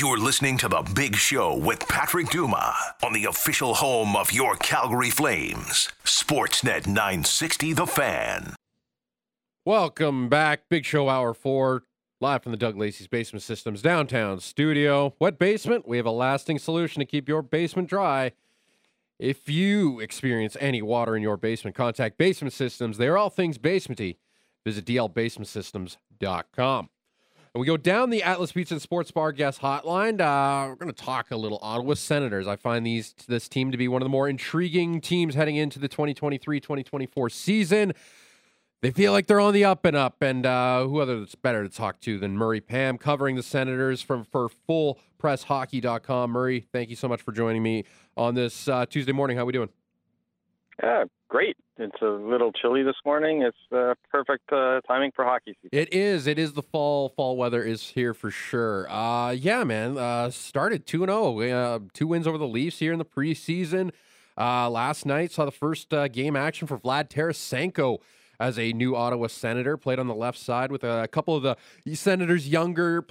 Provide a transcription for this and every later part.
You're listening to The Big Show with Patrick Dumas on the official home of your Calgary Flames, Sportsnet 960 The Fan. Welcome back. Big Show Hour 4, live from the Doug Lacey's Basement Systems downtown studio. What basement? We have a lasting solution to keep your basement dry. If you experience any water in your basement, contact Basement Systems. They are all things basementy. Visit dlbasementsystems.com. We go down the Atlas Pizza and Sports Bar guest hotline. Uh, we're going to talk a little Ottawa Senators. I find these this team to be one of the more intriguing teams heading into the 2023-2024 season. They feel like they're on the up and up, and uh, who other that's better to talk to than Murray Pam covering the Senators from for fullpresshockey.com. Murray, thank you so much for joining me on this uh, Tuesday morning. How are we doing? Yeah, great. It's a little chilly this morning. It's uh, perfect uh, timing for hockey season. It is. It is the fall. Fall weather is here for sure. Uh, yeah, man. Uh, started two and zero. Uh, two wins over the Leafs here in the preseason. Uh, last night saw the first uh, game action for Vlad Tarasenko as a new Ottawa Senator. Played on the left side with a couple of the Senators' younger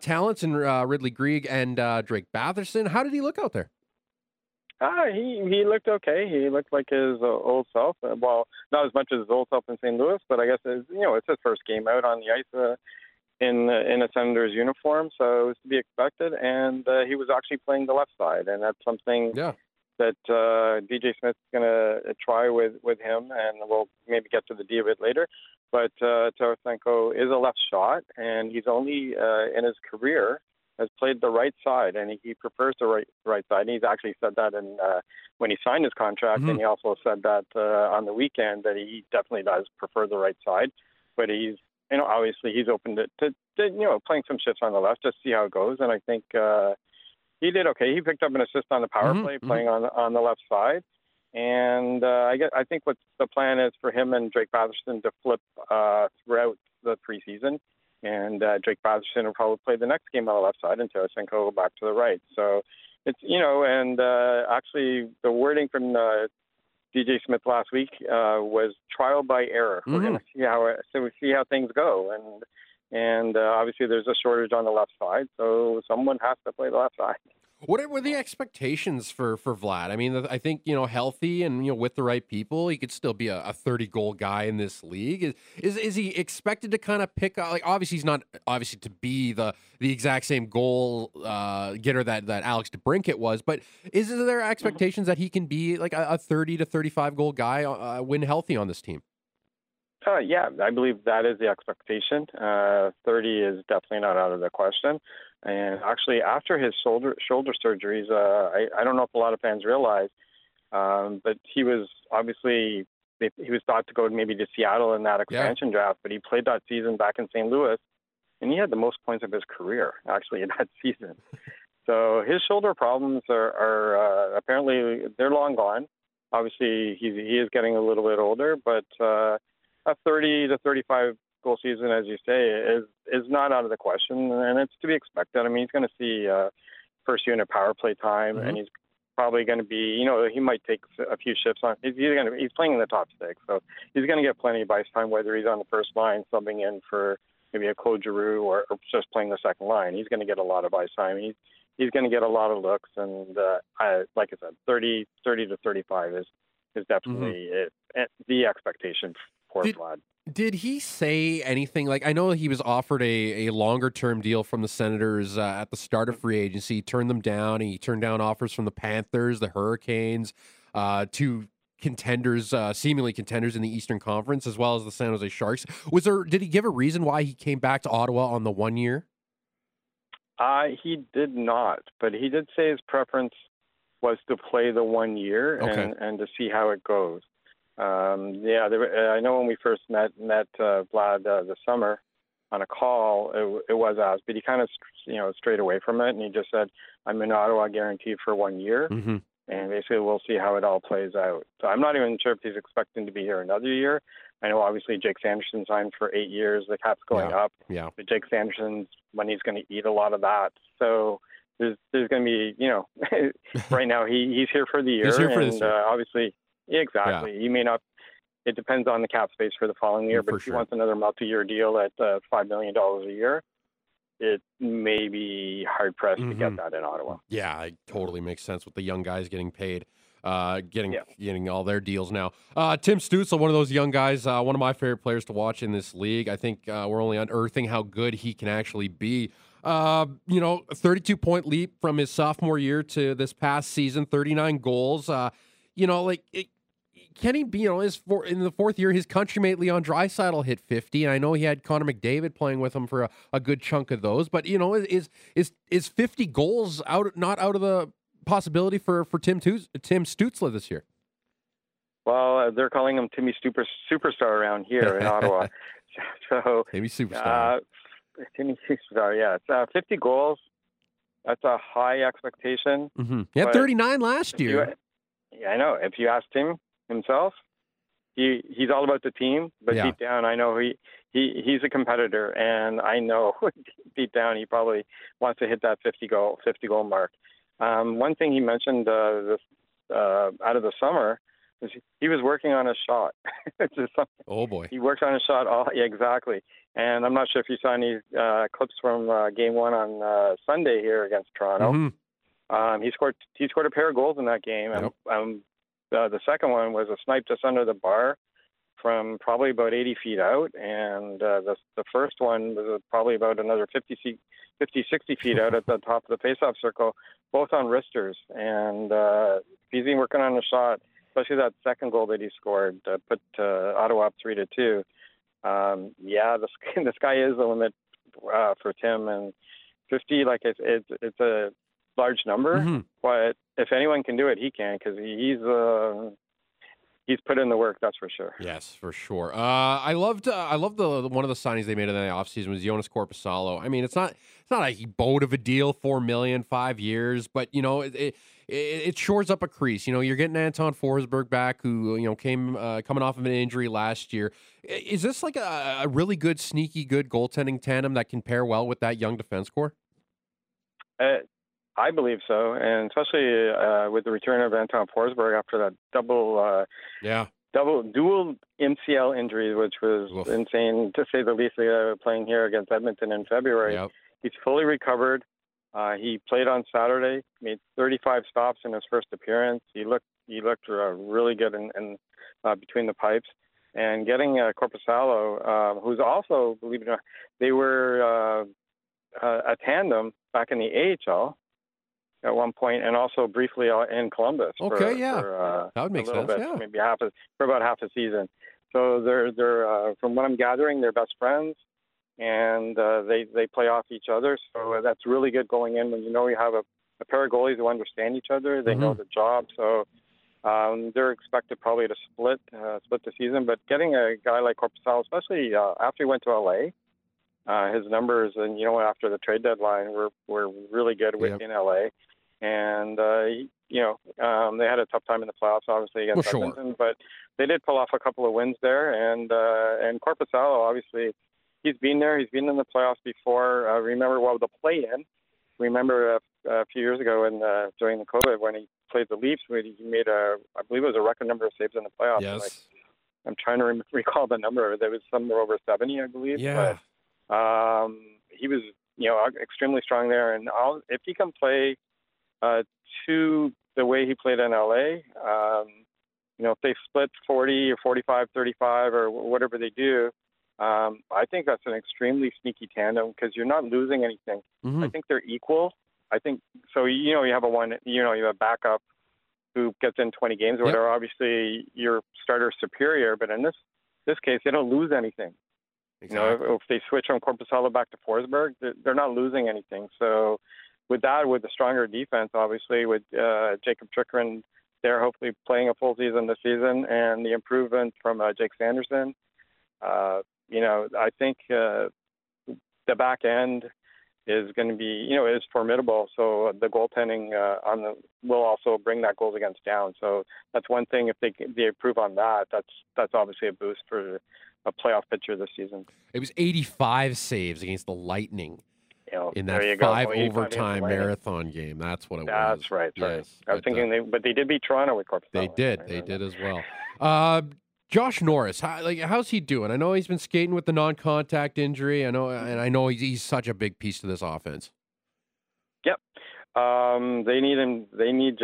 talents in Ridly Greig and Drake Batherson. How did he look out there? Ah, he he looked okay. He looked like his uh, old self. Uh, well, not as much as his old self in St. Louis, but I guess it's, you know it's his first game out on the ice uh, in in a Senators uniform, so it was to be expected. And uh, he was actually playing the left side, and that's something Yeah. that uh, DJ Smith's going to try with with him, and we'll maybe get to the D a bit later. But uh, Tarasenko is a left shot, and he's only uh, in his career has played the right side, and he, he prefers the right right side. And he's actually said that in uh, when he signed his contract, Mhm. and he also said that uh, on the weekend that he definitely does prefer the right side. But he's you know obviously he's open to, to, to you know playing some shifts on the left just see how it goes. And I think uh, he did okay. He picked up an assist on the power Mhm, play mhm. playing on on the left side. And uh, I get, I think what the plan is for him and Drake Batherson to flip uh, throughout the preseason, and uh, Drake Batherson will probably play the next game on the left side, and Tarasenko will go back to the right. So it's you know, and uh, actually the wording from uh, DJ Smith last week uh, was trial by error. We're Mhm. going to see how so we see how things go, and and uh, obviously there's a shortage on the left side, so someone has to play the left side. What were the expectations for for Vlad? I mean, I think you know, healthy and you know, with the right people, he could still be a, a thirty goal guy in this league. Is, is is he expected to kind of pick up? Like, obviously, he's not obviously to be the the exact same goal uh, getter that that Alex DeBrincat was, but is there expectations that he can be like a, a thirty to thirty five goal guy uh, when healthy on this team? Uh, yeah, I believe that is the expectation. Uh, 30 is definitely not out of the question. And actually, after his shoulder shoulder surgeries, uh, I, I don't know if a lot of fans realize, um, but he was obviously he was thought to go maybe to Seattle in that expansion draft, but he played that season back in St. Louis, and he had the most points of his career actually in that season. So his shoulder problems are, are uh, apparently they're long gone. Obviously, he's, he is getting a little bit older, but uh, a 30 to 35 goal season, as you say, is is not out of the question, and it's to be expected. I mean, he's going to see uh, first unit power play time, Mhm. and he's probably going to be, you know, he might take a few shifts on. He's going to he's playing in the top six, so he's going to get plenty of ice time, whether he's on the first line subbing in for maybe a Claude Giroux or, or just playing the second line. He's going to get a lot of ice time. He's he's going to get a lot of looks, and uh, I, like I said, 30, 30 to 35 is is definitely it, it, the expectation for Did-. Did he say anything like I know he was offered a, a longer term deal from the Senators uh, at the start of free agency, he turned them down. He turned down offers from the Panthers, the Hurricanes, uh, two contenders, uh, seemingly contenders in the Eastern Conference, as well as the San Jose Sharks. Was there? Did he give a reason why he came back to Ottawa on the one year? Uh, he did not, but he did say his preference was to play the one year Okay. and, and to see how it goes. Um, yeah, there, uh, I know when we first met met uh, Vlad uh, this summer on a call, it, it was asked, but he kind of you know strayed away from it, and he just said, "I'm in Ottawa guaranteed for one year." Mm-hmm. and basically we'll see how it all plays out. So I'm not even sure if he's expecting to be here another year. I know obviously Jake Sanderson signed for eight years. The cap's going Yeah. up. Yeah. But Jake Sanderson's money's going to eat a lot of that. So there's there's going to be you know right now he he's here for the year. He's here for and, this year. Uh, obviously, yeah, exactly. He may not. It depends on the cap space for the following year. For but if sure. he wants another multi-year deal at uh, five million dollars a year, it may be hard pressed to Mhm. get that in Ottawa. Yeah, it totally makes sense with the young guys getting paid, uh, getting Yeah. getting all their deals now. Uh, Tim Stützle, one of those young guys, uh, one of my favorite players to watch in this league. I think uh, we're only unearthing how good he can actually be. Uh, you know, a 32 point leap from his sophomore year to this past season, 39 goals. Uh, you know, like it, can he be? You know, his four, in the fourth year, his countrymate Leon Draisaitl hit 50, and I know he had Connor McDavid playing with him for a, a good chunk of those. But you know, is is is 50 goals out not out of the possibility for for Tim Tuz, Tim Stützle this year? Well, uh, they're calling him Timmy Super Superstar around here in Ottawa. So Maybe superstar. uh, Timmy Superstar, yeah, it's uh, 50 goals. That's a high expectation. mm-hmm. He had 39 last If you- year. yeah, I know. If you asked him himself, he he's all about the team, but Yeah. deep down, I know he he he's a competitor, and I know deep down he probably wants to hit that 50 goal 50 goal mark. Um, one thing he mentioned uh, this uh, out of the summer is he was working on a shot. it's just something Oh boy. he worked on a shot all yeah, exactly. And I'm not sure if you saw any uh, clips from uh, Game One on uh, Sunday here against Toronto. Mhm. Um, he scored he scored a pair of goals in that game. Yep. um, uh, the second one was a snipe just under the bar from probably about 80 feet out, and uh, the the first one was probably about another 50, feet, 50 60 feet out at the top of the faceoff circle, both on wristers. And uh, he's been working on a shot, especially that second goal that he scored, uh, put uh, Ottawa up three to two. Um, yeah, the sky, the sky is the limit uh, for Tim, and 50, like it's it's it's a large number. Mhm. But if anyone can do it, he can because he's uh, he's put in the work. That's for sure. Yes, for sure. Uh, I loved. Uh, I loved the, the- one of the signings they made in the offseason was Joonas Korpisalo. I mean, it's not it's not a boat of a deal, four million, five years, but you know it. it it shores up a crease. You know, you're getting Anton Forsberg back, who you know came uh, coming off of an injury last year. Is this like a, a really good, sneaky good goaltending tandem that can pair well with that young defense core? Uh, I believe so, and especially uh, with the return of Anton Forsberg after that double uh, Yeah, double dual MCL injury, which was Oof. insane to say the least. Uh, playing here against Edmonton in February, yep. he's fully recovered. Uh, he played on Saturday, made 35 stops in his first appearance. He looked he looked uh, really good in, in uh, between the pipes. And getting uh, Korpisalo, uh, who's also, believe it or not, they were uh, uh, a tandem back in the AHL at one point, and also briefly uh, in Columbus. for- Okay, yeah. for, uh, That would make sense, Bit, yeah. maybe half a, for about half a season. So they're they're uh, from what I'm gathering, they're best friends and uh, they they play off each other. So that's really good going in when you know you have a, a pair of goalies who understand each other. They know Mhm. the job, so um, they're expected probably to split uh, split the season. But getting a guy like Corpusal, especially uh, after he went to LA, uh, his numbers and you know after the trade deadline were were really good with Yep. in LA, and uh, you know um, they had a tough time in the playoffs, obviously against Well, sure. Edmonton, but they did pull off a couple of wins there, and uh, and Korpisalo obviously he's been there. He's been in the playoffs before. Uh, remember well the play-in. Remember a, a few years ago in uh, during the COVID when he played the Leafs, when he made a I believe it was a record number of saves in the playoffs. Yes. Like, I'm trying to rem- recall the number. There was somewhere over 70, I believe. Yeah. But, um, he was you know extremely strong there, and I'll, if he can play uh, to the way he played in LA. Um, you know, if they split 40 or 45, 35 or whatever they do, um, I think that's an extremely sneaky tandem because you're not losing anything. Mhm. I think they're equal. I think so. You know, you have a one. You know, you have a backup who gets in 20 games or Yep. whatever. Obviously, your starter's superior, but in this this case, they don't lose anything. You know, if, if they switch from Korpisalo back to Forsberg, they're, they're not losing anything. So, with that, with the stronger defense, obviously, with uh, Jakob Chychrun there, hopefully playing a full season this season, and the improvement from uh, Jake Sanderson, uh, you know, I think uh, the back end is going to be, you know, is formidable. So the goaltending uh, on the will also bring that goals against down. So that's one thing. If they they improve on that, that's that's obviously a boost for a playoff pitcher this season. It was 85 saves against the Lightning In that five Well, you find it overtime in the lineup. marathon game. That's what it was. That's right. Yes, I was but, uh, thinking they, but they did beat Toronto with Corpus. They did. They did as well. Uh, Josh Norris, how, like how's he doing? I know he's been skating with the non-contact injury. I know, and I know he's, he's such a big piece to this offense. Yep, um, they need him. They need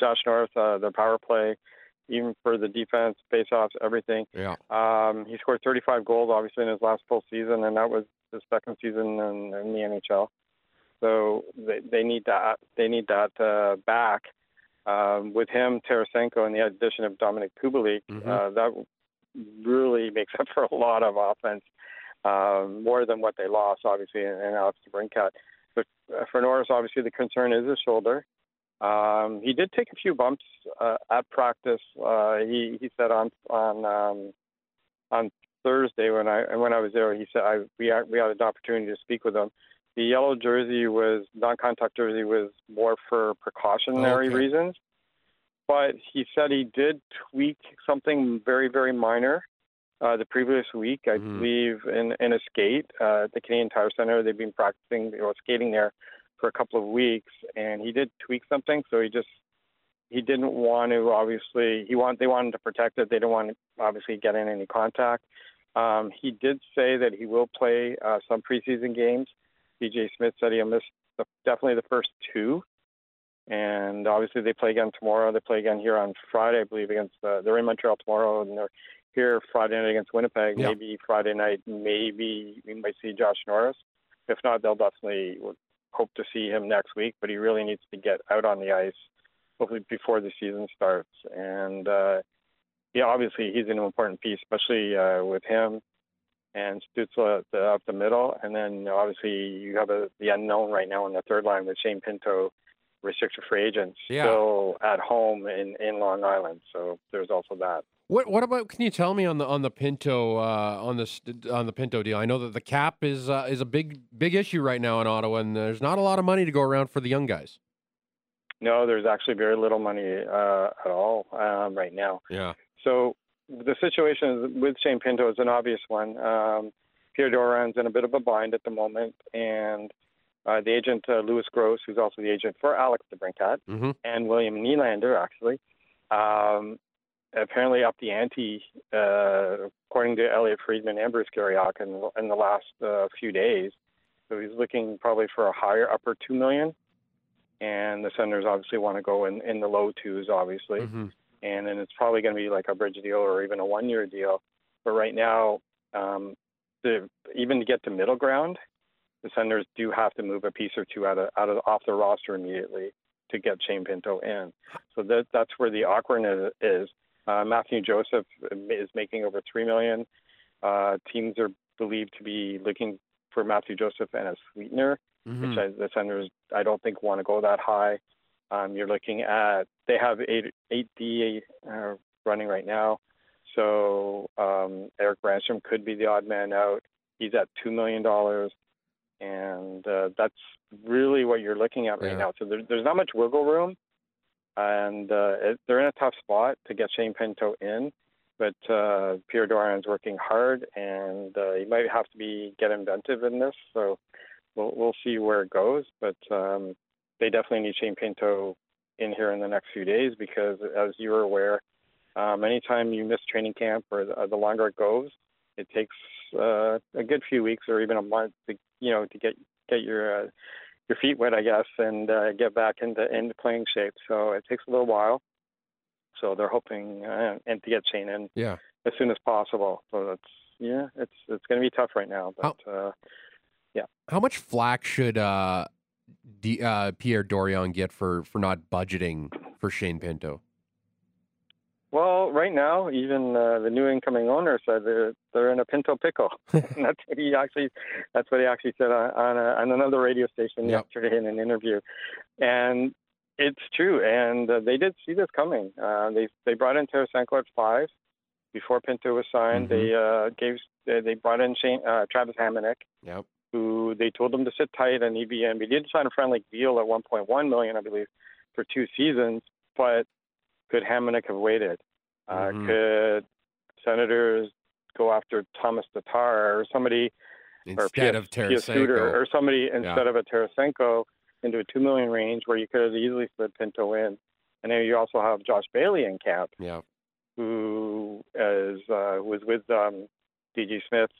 Josh Norris, uh, the power play, even for the defense, face-offs, everything. Yeah. Um, he scored 35 goals, obviously, in his last full season, and that was his second season in, in the NHL. So they, they need that. They need that uh, back. Um, with him, Tarasenko, and the addition of Dominik Kubalik, Mhm. uh, that really makes up for a lot of offense, um, more than what they lost, obviously, in, in Alex DeBrincat. But uh, for Norris, obviously, the concern is his shoulder. Um, he did take a few bumps uh, at practice. Uh, he he said on on um, on Thursday when I when I was there, he said I we had, we had an opportunity to speak with him. The yellow jersey was non-contact jersey was more for precautionary Okay. reasons, but he said he did tweak something very very minor. Uh, the previous week, I Mhm. believe, in in a skate uh, at the Canadian Tire Center, they've been practicing or skating there for a couple of weeks, and he did tweak something. So he just he didn't want to obviously he want they wanted to protect it. They didn't want to obviously get in any contact. Um, he did say that he will play uh, some preseason games. DJ Smith said he'll miss the, definitely the first two, and obviously they play again tomorrow. They play again here on Friday, I believe, against uh, they're in Montreal tomorrow, and they're here Friday night against Winnipeg. Yeah. Maybe Friday night, maybe we might see Josh Norris. If not, they'll definitely hope to see him next week. But he really needs to get out on the ice, hopefully before the season starts. And uh, yeah, obviously he's an important piece, especially uh, with him and the, up the middle. And then obviously you have a, the unknown right now in the third line with Shane Pinto, restricted free agent, Yeah. still at home in, in Long Island. So there's also that. What what about? Can you tell me on the on the Pinto uh, on the st- on the Pinto deal? I know that the cap is uh, is a big big issue right now in Ottawa, and there's not a lot of money to go around for the young guys. No, there's actually very little money uh, at all um, right now. Yeah. So the situation with Shane Pinto is an obvious one. Um, Pierre Dorion's in a bit of a bind at the moment, and uh, the agent uh, Lewis Gross, who's also the agent for Alex DeBrincat, Mm-hmm. and William Nylander, actually, um, apparently up the ante, uh, according to Elliot Friedman and Bruce Garrioch, in, in the last uh, few days. So he's looking probably for a higher upper two million, and the Senators obviously want to go in, in the low twos, obviously Mm-hmm. and then it's probably going to be like a bridge deal or even a one year deal. But right now, um, the, even to get to middle ground, the Senators do have to move a piece or two out of out of off the roster immediately to get Shane Pinto in. So that that's where the awkwardness is. Uh, Matthew Joseph is making over three million. Uh, teams are believed to be looking for Matthew Joseph and a sweetener Mm-hmm. which I, the Senators I don't think want to go that high. Um, you're looking at they have eight eight D uh, running right now, so um, Erik Brännström could be the odd man out. He's at two million dollars, and uh, that's really what you're looking at right Yeah. now. So there, there's not much wiggle room, and uh, it, they're in a tough spot to get Shane Pinto in. But uh, Pierre Dorion's working hard, and uh, he might have to be get inventive in this. So we'll we'll see where it goes. But um, they definitely need Shane Pinto in here in the next few days because, as you're aware, um, anytime you miss training camp or the, the longer it goes, it takes uh, a good few weeks or even a month to you know to get get your uh, your feet wet, I guess, and uh, get back into into playing shape. So it takes a little while. So they're hoping uh, and to get Shane in Yeah. as soon as possible. So that's yeah, it's it's going to be tough right now. But uh, How much flack should uh, D, uh, Pierre Dorion get for for not budgeting for Shane Pinto? Well, right now, even uh, the new incoming owner said they're they're in a pinto pickle. that's what he actually that's what he actually said on on, a, on another radio station Yep. yesterday in an interview, and it's true. And uh, they did see this coming. Uh, they they brought in Tarasenko at five before Pinto was signed. They uh, gave they they brought in Shane, uh, Travis Hamonic, Yep. who they told him to sit tight and he'd be in. He did sign a friendly deal at 1.1 million, I believe, for two seasons. But could Hamonic have waited? Uh, Mhm. Could Senators go after Tomas Tatar or somebody or Instead PS, of PS Tarasenko. or somebody instead of a Tarasenko into a two million range where you could have easily slid Pinto in, and then you also have Josh Bailey in camp. Yeah. who is uh, was with um, DJ Smith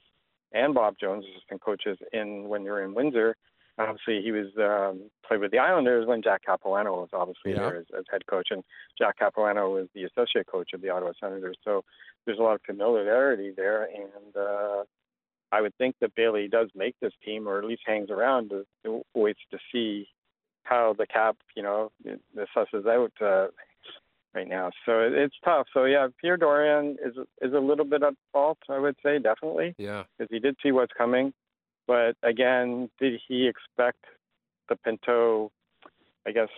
and Bob Jones, assistant coaches, in when you're in Windsor. Obviously, he was um, played with the Islanders when Jack Capuano was obviously Yeah. there as, as head coach, and Jack Capuano was the associate coach of the Ottawa Senators. So there's a lot of familiarity there, and uh, I would think that Bailey does make this team, or at least hangs around, to, to waits to see how the cap, you know, assesses out uh, right now. So it, it's tough. So yeah, Pierre Dorion is is a little bit at fault, I would say, definitely, Yeah. because he did see what's coming. But again, did he expect the Pinto, I guess,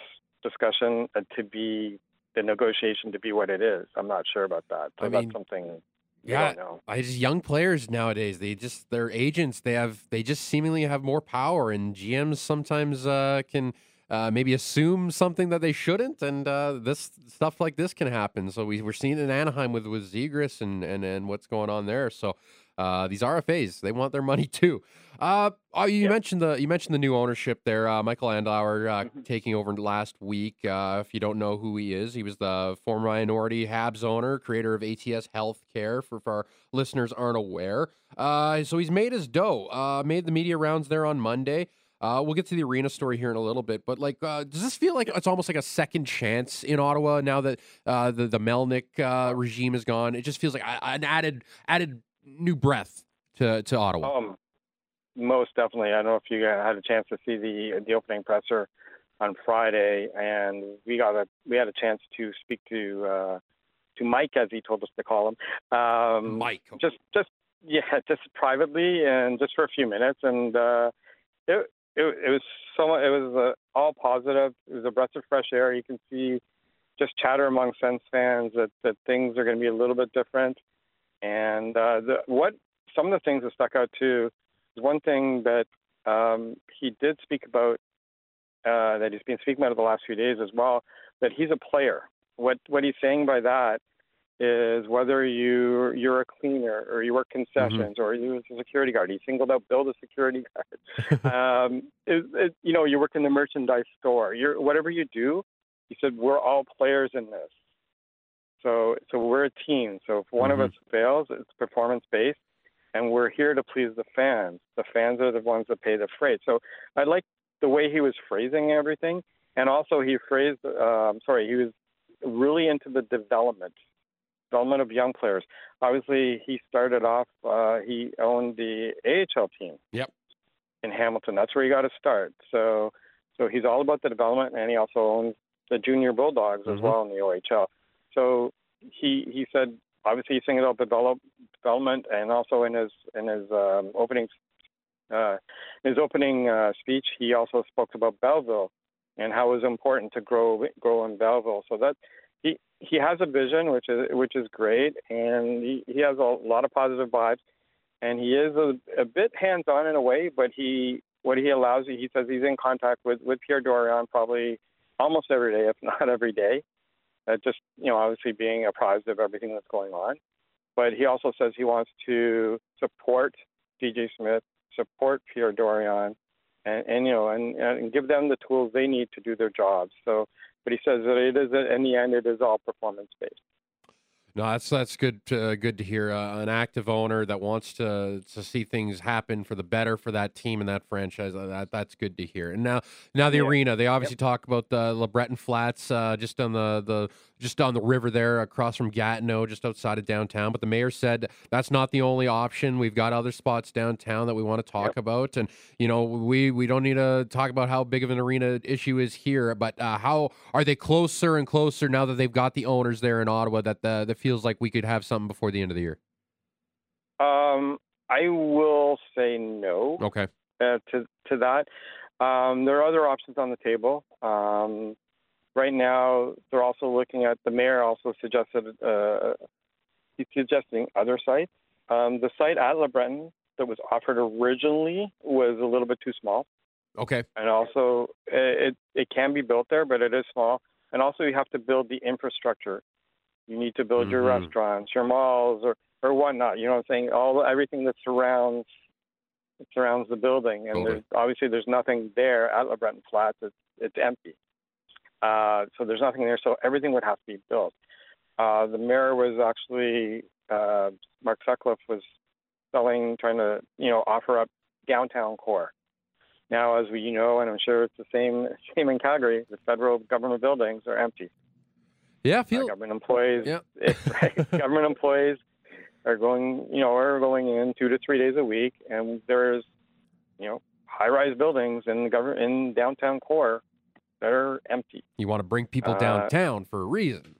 discussion uh, to be the negotiation to be what it is? I'm not sure about that. So I that's mean, something. yeah, don't know. I just young players nowadays. They just their agents. They have they just seemingly have more power, and GMs sometimes uh, can uh, maybe assume something that they shouldn't, and uh, this stuff like this can happen. So we we're seeing it in Anaheim with with Zegras and and and what's going on there. So. Uh, these RFAs, they want their money too. Uh, oh, you Yeah. mentioned the you mentioned the new ownership there. Uh, Michael Andlauer uh, Mhm. taking over last week. Uh, if you don't know who he is, he was the former minority Habs owner, creator of ATS Healthcare. For, for our listeners aren't aware, uh, so he's made his dough. Uh, made the media rounds there on Monday. Uh, we'll get to the arena story here in a little bit, but like, uh, does this feel like it's almost like a second chance in Ottawa now that uh, the the Melnyk uh, regime is gone? It just feels like an added added new breath to to Ottawa. Um, most definitely. I don't know if you had a chance to see the the opening presser on Friday, and we got a we had a chance to speak to uh, to Mike, as he told us to call him. Um, Mike, just just yeah, just privately and just for a few minutes, and uh, it, it it was so it was uh, all positive. It was a breath of fresh air. You can see just chatter among Sens fans that that things are going to be a little bit different, and uh, the, what some of the things that stuck out too is one thing that um, he did speak about uh, that he's been speaking about the last few days as well. That he's a player. What what he's saying by that is whether you you're a cleaner or you work concessions or you was a security guard. He singled out Bill the security guard. um, it, it, you know, you work in the merchandise store. You're whatever you do. He said we're all players in this. So so we're a team. So if one Mhm. of us fails, it's performance based, and we're here to please the fans. The fans are the ones that pay the freight. So I like the way he was phrasing everything, and also he phrased. Um, sorry, he was really into the development development of young players. Obviously, he started off. Uh, he owned the AHL team. Yep. In Hamilton, that's where he got to start. So, so he's all about the development, and he also owns the junior Bulldogs as Mhm. well in the OHL. So he he said obviously he's thinking about develop, development, and also in his in his um, opening uh, his opening uh, speech, he also spoke about Belleville and how it was important to grow grow in Belleville. So that he he has a vision, which is which is great, and he, he has a lot of positive vibes, and he is a, a bit hands on in a way, but he what he allows he says he's in contact with with Pierre Dorion probably almost every day, if not every day. Uh, just you know, obviously being apprised of everything that's going on, but he also says he wants to support DJ Smith, support Pierre Dorion, and, and you know, and, and give them the tools they need to do their jobs. So, but he says that it is in the end, it is all performance based. No, that's that's good. To, good to hear. Uh, an active owner that wants to to see things happen for the better for that team and that franchise. Uh, that that's good to hear. And now now the Yeah. arena. They obviously talk about the LeBreton Flats, uh, just on the the just on the river there, across from Gatineau, just outside of downtown. But the mayor said that's not the only option. We've got other spots downtown that we want to talk Yep. about, and you know we we don't need to talk about how big of an arena issue is here, but uh, how are they closer and closer now that they've got the owners there in Ottawa that the, that feels like we could have something before the end of the year. Um, I will say no. Okay. uh, to to that. Um, there are other options on the table. Um, right now, they're also looking at the mayor also suggested uh, he's suggesting other sites. Um, the site at LeBreton that was offered originally was a little bit too small, Okay. and also it it can be built there, but it is small. And also, you have to build the infrastructure. You need to build your Mhm. restaurants, your malls, or or whatnot. You know what I'm saying? All everything that surrounds it surrounds the building, and there's obviously there's nothing there at LeBreton Flats. It's it's empty. Uh, so there's nothing there. So everything would have to be built. Uh, the mayor was actually uh, Mark Sutcliffe was selling, trying to you know offer up downtown core. Now, as we know, and I'm sure it's the same same in Calgary, the federal government buildings are empty. Yeah, Uh, feel government employees, Yeah. right, government employees are going, you know, are going in two to three days a week, and there's, you know, high-rise buildings in the government in downtown core that are empty. you want to bring people Uh, downtown for a reason.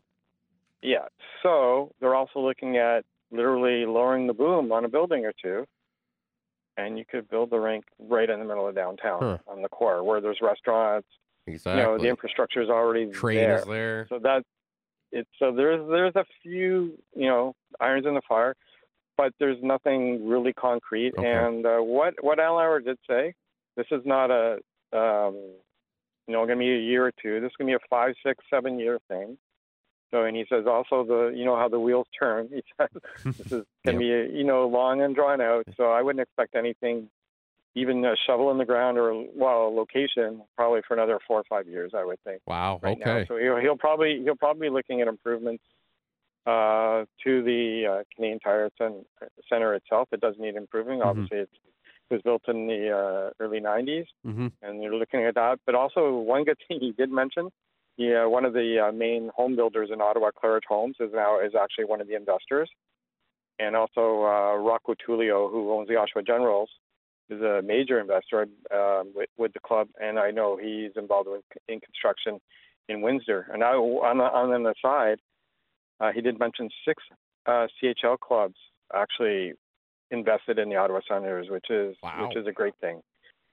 Yeah. So they're also looking at literally lowering the boom on a building or two, and you could build the rink right in the middle of downtown Huh. on the core where there's restaurants. Exactly. You know, the infrastructure is already Train there. is there. So that it's so there's there's a few you know irons in the fire, but there's nothing really concrete. Okay. And uh, what what Andlauer did say, this is not a um, you know going to be a year or two. This is going to be a five, six, seven year thing. So and he says also the you know how the wheels turn. He says this is going to be you know long and drawn out. So I wouldn't expect anything. Even a shovel in the ground or well, a location probably for another four or five years, I would think Wow. right okay. now. So he'll, he'll probably he'll probably be looking at improvements uh, to the uh, Canadian Tire Cen- Center itself. It does need improving. Mhm. Obviously, it's, it was built in the uh, early '90s, hmm and you're looking at that. But also, one good thing he did mention, yeah, one of the uh, main home builders in Ottawa, Claridge Homes, is now is actually one of the investors, and also uh, Rocco Tullio, who owns the Oshawa Generals, is a major investor um, with, with the club, and I know he's involved with, in construction in Windsor. And I, on, the, on the side, uh, he did mention six uh, CHL clubs actually invested in the Ottawa Senators, which is Wow. which is a great thing.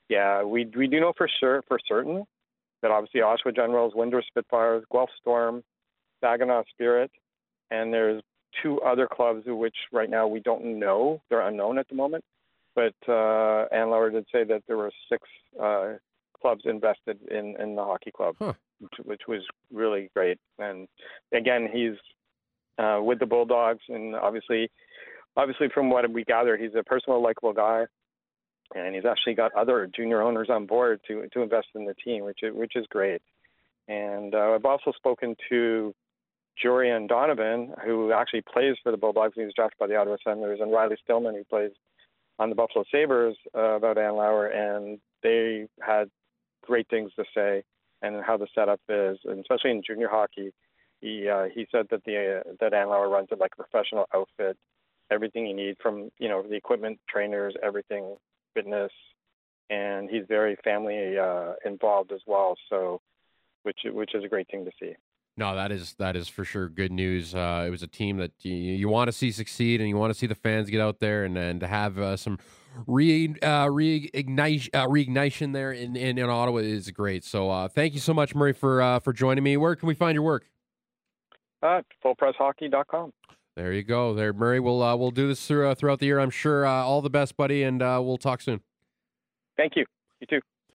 Yeah, we we do know for sure for certain that obviously Oshawa Generals, Windsor Spitfires, Guelph Storm, Saginaw Spirit, and there's two other clubs which right now we don't know; they're unknown at the moment. But uh, Andlauer did say that there were six uh, clubs invested in in the hockey club, Huh. which, which was really great. And again, he's uh, with the Bulldogs, and obviously, obviously from what we gather, he's a personal, likable guy, and he's actually got other junior owners on board to to invest in the team, which is which is great. And uh, I've also spoken to Jorian Donovan, who actually plays for the Bulldogs. He was drafted by the Ottawa Senators, and Riley Stillman, who plays on the Buffalo Sabres, uh, about Andlauer, and they had great things to say and how the setup is, and especially in junior hockey. He uh, he said that the uh, that Andlauer runs it like a professional outfit, everything you need from you know the equipment, trainers, everything, fitness, and he's very family uh, involved as well. So, which which is a great thing to see. No, that is that is for sure good news. Uh, it was a team that you, you want to see succeed, and you want to see the fans get out there and and to have uh, some re uh, reignite uh, reignition there in, in, in Ottawa is great. So uh, thank you so much, Murray, for uh, for joining me. Where can we find your work? Uh, fullpresshockey.com. There you go, there, Murray. We'll uh, we'll do this through, uh, throughout the year. I'm sure. Uh, all the best, buddy, and uh, we'll talk soon. Thank you. You too.